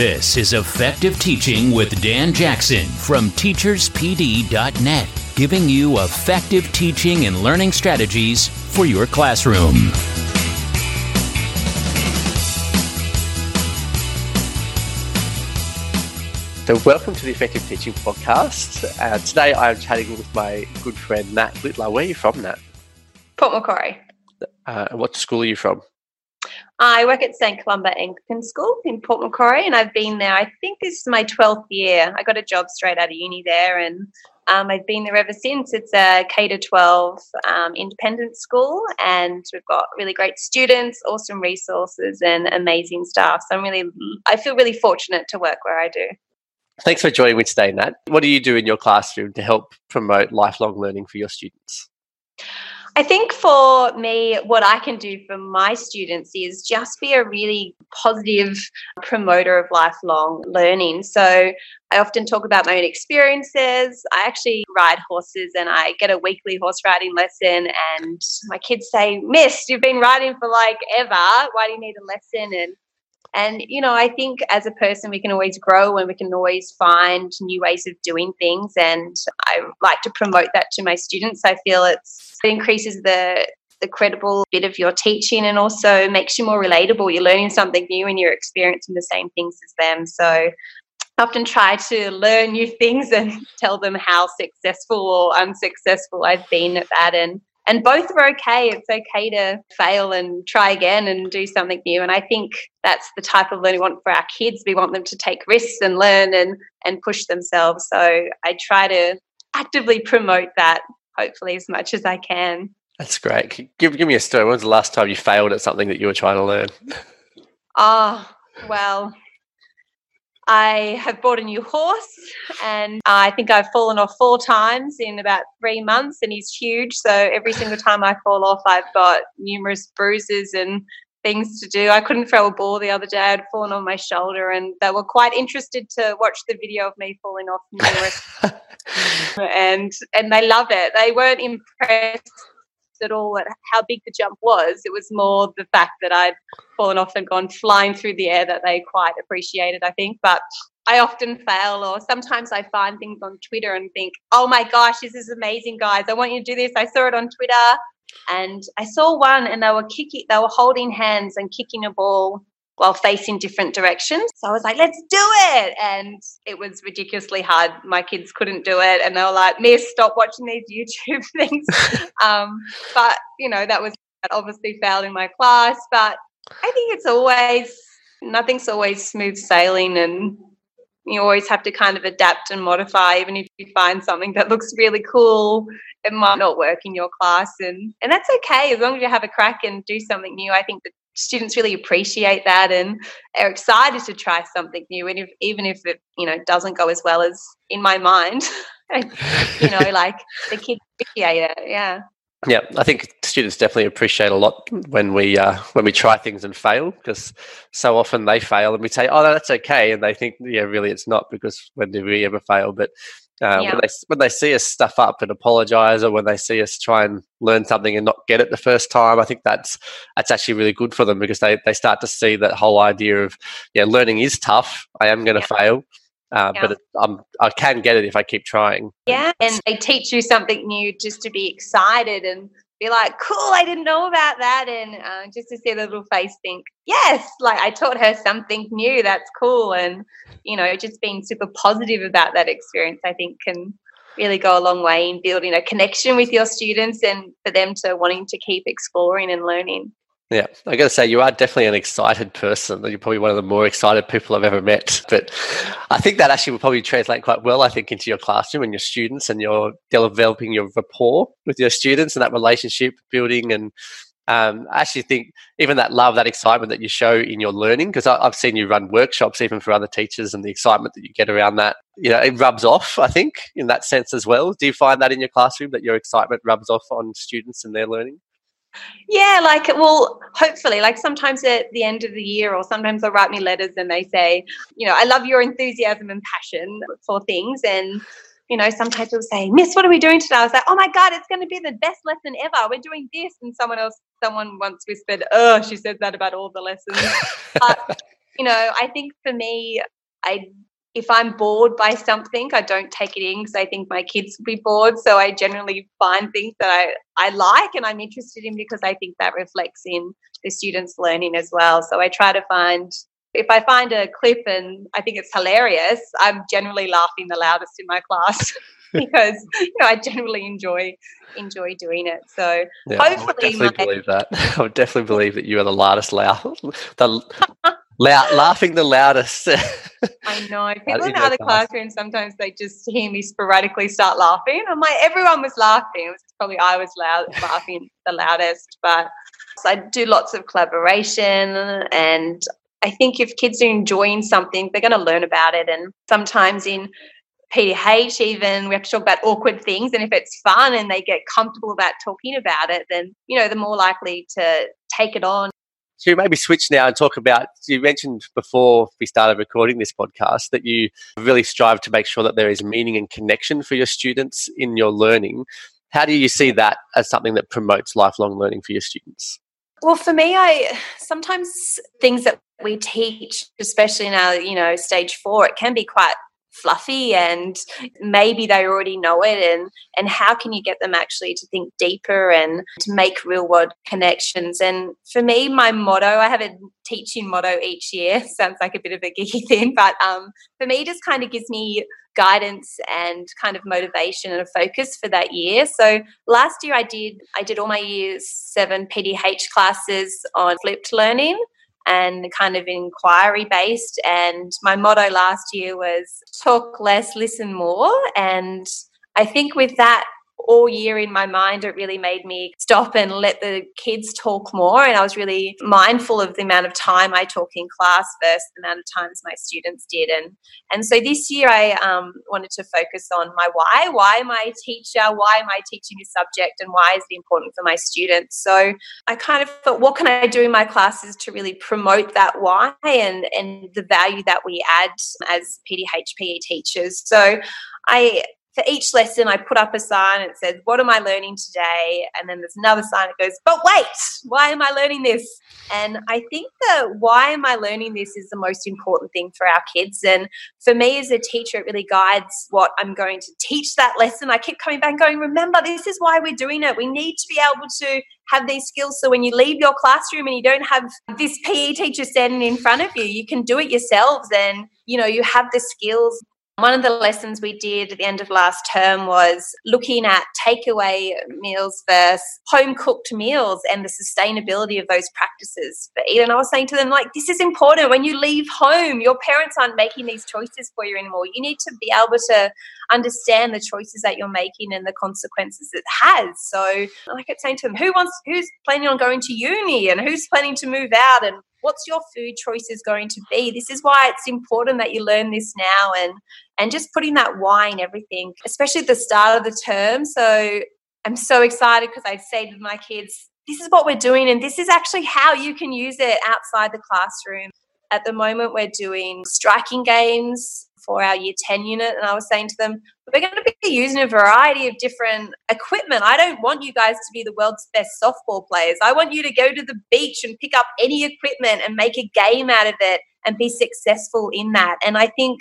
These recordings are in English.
This is Effective Teaching with Dan Jackson from teacherspd.net, giving you effective teaching and learning strategies for your classroom. So, welcome to the Effective Teaching Podcast. Uh, today I'm chatting with my good friend Nat Littler. Where are you from, Nat? Port Macquarie. Uh, what school are you from? I work at St. Columba Anglican School in Port Macquarie, and I've been there. I think this is my 12th year. I got a job straight out of uni there, and um, I've been there ever since. It's a K to 12 um, independent school, and we've got really great students, awesome resources, and amazing staff. So I'm really, I feel really fortunate to work where I do. Thanks for joining me today, Nat. What do you do in your classroom to help promote lifelong learning for your students? I think for me, what I can do for my students is just be a really positive promoter of lifelong learning. So I often talk about my own experiences. I actually ride horses and I get a weekly horse riding lesson. And my kids say, Miss, you've been riding for like ever. Why do you need a lesson? And and, you know, I think as a person, we can always grow and we can always find new ways of doing things. And I like to promote that to my students. I feel it's, it increases the, the credible bit of your teaching and also makes you more relatable. You're learning something new and you're experiencing the same things as them. So I often try to learn new things and tell them how successful or unsuccessful I've been at that. And and both are okay. It's okay to fail and try again and do something new. And I think that's the type of learning we want for our kids. We want them to take risks and learn and and push themselves. So I try to actively promote that, hopefully as much as I can. That's great. Give give me a story. When was the last time you failed at something that you were trying to learn? Oh, well, I have bought a new horse and I think I've fallen off four times in about three months and he's huge. So every single time I fall off, I've got numerous bruises and things to do. I couldn't throw a ball the other day. I'd fallen on my shoulder and they were quite interested to watch the video of me falling off numerous and and they love it. They weren't impressed at all at how big the jump was. It was more the fact that I'd fallen off and gone flying through the air that they quite appreciated, I think. But I often fail, or sometimes I find things on Twitter and think, oh my gosh, this is amazing, guys. I want you to do this. I saw it on Twitter and I saw one and they were kicking, they were holding hands and kicking a ball while facing different directions. So I was like, let's do it. And it was ridiculously hard. My kids couldn't do it. And they were like, Miss, stop watching these YouTube things. um, but, you know, that was that obviously failed in my class. But I think it's always, nothing's always smooth sailing. And you always have to kind of adapt and modify, even if you find something that looks really cool. It might not work in your class, and and that's okay as long as you have a crack and do something new. I think that students really appreciate that and are excited to try something new and if, even if it you know doesn't go as well as in my mind you know like the kids appreciate it yeah yeah, I think students definitely appreciate a lot when we uh, when we try things and fail because so often they fail and we say, "Oh, no, that's okay," and they think, "Yeah, really, it's not," because when do we ever fail? But uh, yeah. when they when they see us stuff up and apologize, or when they see us try and learn something and not get it the first time, I think that's that's actually really good for them because they they start to see that whole idea of yeah, learning is tough. I am going to yeah. fail. Uh, yeah. But it, um, I can get it if I keep trying. Yeah, and they teach you something new just to be excited and be like, cool, I didn't know about that. And uh, just to see the little face think, yes, like I taught her something new. That's cool. And, you know, just being super positive about that experience, I think can really go a long way in building a connection with your students and for them to wanting to keep exploring and learning. Yeah, I got to say, you are definitely an excited person. You're probably one of the more excited people I've ever met. But I think that actually will probably translate quite well, I think, into your classroom and your students and you're developing your rapport with your students and that relationship building. And um, I actually think even that love, that excitement that you show in your learning, because I've seen you run workshops even for other teachers and the excitement that you get around that, you know, it rubs off, I think, in that sense as well. Do you find that in your classroom that your excitement rubs off on students and their learning? Yeah, like, well, hopefully, like sometimes at the end of the year, or sometimes they'll write me letters and they say, you know, I love your enthusiasm and passion for things. And, you know, sometimes they'll say, Miss, what are we doing today? I was like, oh my God, it's going to be the best lesson ever. We're doing this. And someone else, someone once whispered, oh, she said that about all the lessons. but, you know, I think for me, I if I'm bored by something, I don't take it in because I think my kids will be bored. So I generally find things that I, I like and I'm interested in because I think that reflects in the students' learning as well. So I try to find, if I find a clip and I think it's hilarious, I'm generally laughing the loudest in my class. because you know I generally enjoy enjoy doing it. So yeah, hopefully, I would definitely my... believe that. I would definitely believe that you are the loudest loud, the Loud, laughing the loudest. I know. People in other classrooms sometimes they just hear me sporadically start laughing. I'm like, everyone was laughing. It was probably I was loud laughing the loudest. But so I do lots of collaboration and I think if kids are enjoying something, they're going to learn about it. And sometimes in PDH, even we have to talk about awkward things. And if it's fun and they get comfortable about talking about it, then, you know, they're more likely to take it on so maybe switch now and talk about. You mentioned before we started recording this podcast that you really strive to make sure that there is meaning and connection for your students in your learning. How do you see that as something that promotes lifelong learning for your students? Well, for me, I sometimes things that we teach, especially now, you know, stage four, it can be quite fluffy and maybe they already know it and and how can you get them actually to think deeper and to make real world connections? And for me my motto i have a teaching motto each year sounds like a bit of a geeky thing but um, for me just kind of gives me guidance and kind of motivation and a focus for that year. So last year i did i did all my years seven pdh classes on flipped learning and kind of inquiry based. And my motto last year was talk less, listen more. And I think with that, all year in my mind, it really made me stop and let the kids talk more. And I was really mindful of the amount of time I talk in class versus the amount of times my students did. And and so this year I um, wanted to focus on my why. Why am I a teacher? Why am I teaching this subject? And why is it important for my students? So I kind of thought, what can I do in my classes to really promote that why and and the value that we add as PDHPE teachers? So I for each lesson, I put up a sign that says, What am I learning today? And then there's another sign that goes, But wait, why am I learning this? And I think that why am I learning this is the most important thing for our kids. And for me as a teacher, it really guides what I'm going to teach that lesson. I keep coming back going, Remember, this is why we're doing it. We need to be able to have these skills so when you leave your classroom and you don't have this PE teacher standing in front of you, you can do it yourselves and you know you have the skills one of the lessons we did at the end of last term was looking at takeaway meals versus home cooked meals and the sustainability of those practices eat. And I was saying to them, like, this is important. When you leave home, your parents aren't making these choices for you anymore. You need to be able to understand the choices that you're making and the consequences it has. So I kept saying to them, who wants who's planning on going to uni and who's planning to move out and what's your food choices going to be this is why it's important that you learn this now and and just putting that why in everything especially at the start of the term so i'm so excited because i say to my kids this is what we're doing and this is actually how you can use it outside the classroom at the moment we're doing striking games for our year 10 unit and i was saying to them we're going to be using a variety of different equipment. I don't want you guys to be the world's best softball players. I want you to go to the beach and pick up any equipment and make a game out of it and be successful in that. And I think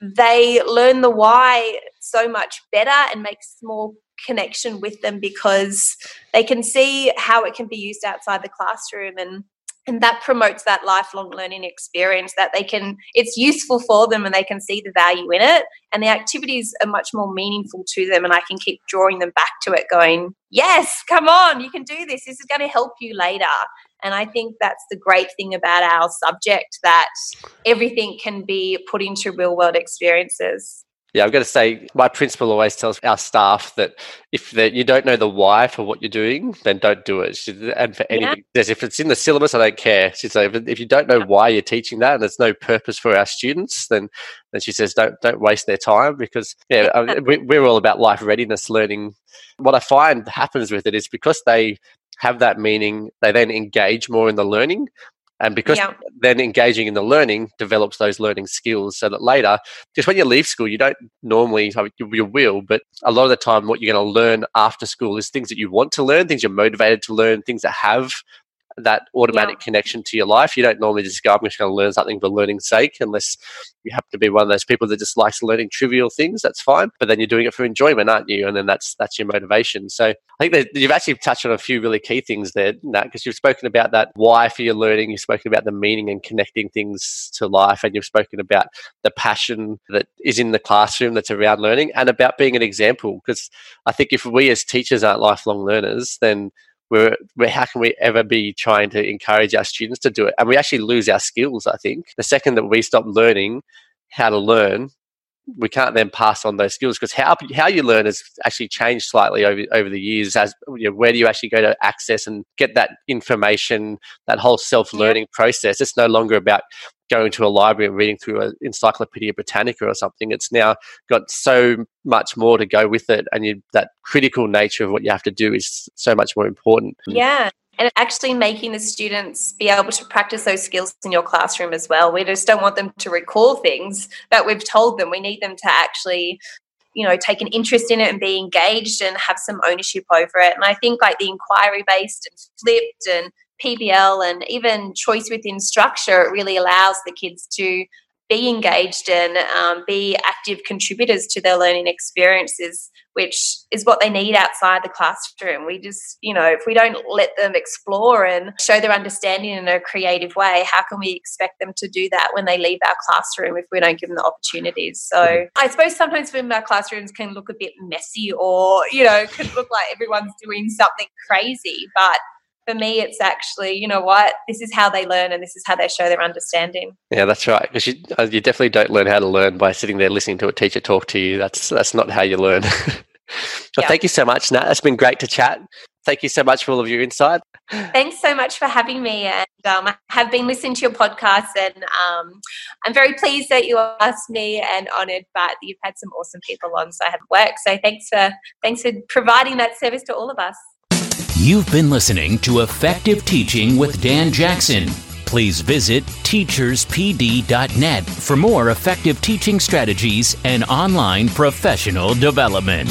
they learn the why so much better and makes more connection with them because they can see how it can be used outside the classroom and and that promotes that lifelong learning experience that they can it's useful for them and they can see the value in it. And the activities are much more meaningful to them and i can keep drawing them back to it going yes come on you can do this. This is going to help you later and i think that's the great thing about our subject that everything can be put into real world experiences yeah, I've got to say, my principal always tells our staff that if you don't know the why for what you're doing, then don't do it. She, and for anything, yeah. if it's in the syllabus, I don't care. She says, if you don't know why you're teaching that and there's no purpose for our students, then then she says, don't don't waste their time because yeah, I we, we're all about life readiness learning. What I find happens with it is because they have that meaning, they then engage more in the learning. And because yeah. then engaging in the learning develops those learning skills so that later, just when you leave school, you don't normally, you will, but a lot of the time, what you're going to learn after school is things that you want to learn, things you're motivated to learn, things that have that automatic yeah. connection to your life. You don't normally just go, I'm just going to learn something for learning's sake, unless you happen to be one of those people that just likes learning trivial things. That's fine, but then you're doing it for enjoyment, aren't you? And then that's that's your motivation. So I think that you've actually touched on a few really key things there, Nat, because you've spoken about that why for your learning. You've spoken about the meaning and connecting things to life, and you've spoken about the passion that is in the classroom that's around learning, and about being an example. Because I think if we as teachers aren't lifelong learners, then we're, we're, how can we ever be trying to encourage our students to do it? And we actually lose our skills, I think. The second that we stop learning how to learn, we can't then pass on those skills because how how you learn has actually changed slightly over over the years. As you know, where do you actually go to access and get that information? That whole self learning yeah. process. It's no longer about going to a library and reading through an Encyclopedia Britannica or something. It's now got so much more to go with it, and you, that critical nature of what you have to do is so much more important. Yeah, and actually making the students be able to practice those skills in your classroom as well. We just don't want them to recall things that we've told them. We need them to actually you know take an interest in it and be engaged and have some ownership over it and i think like the inquiry based and flipped and pbl and even choice within structure it really allows the kids to be engaged and um, be active contributors to their learning experiences, which is what they need outside the classroom. We just, you know, if we don't let them explore and show their understanding in a creative way, how can we expect them to do that when they leave our classroom if we don't give them the opportunities? So. I suppose sometimes when our classrooms can look a bit messy or, you know, could look like everyone's doing something crazy, but for me, it's actually, you know what, this is how they learn and this is how they show their understanding. Yeah, that's right. Because you, uh, you definitely don't learn how to learn by sitting there listening to a teacher talk to you. That's that's not how you learn. well, yeah. thank you so much, Nat. It's been great to chat. Thank you so much for all of your insight. Thanks so much for having me. And um, I have been listening to your podcast, and um, I'm very pleased that you asked me and honoured. But you've had some awesome people on, so I haven't worked. So thanks for thanks for providing that service to all of us. You've been listening to Effective Teaching with Dan Jackson. Please visit teacherspd.net for more effective teaching strategies and online professional development.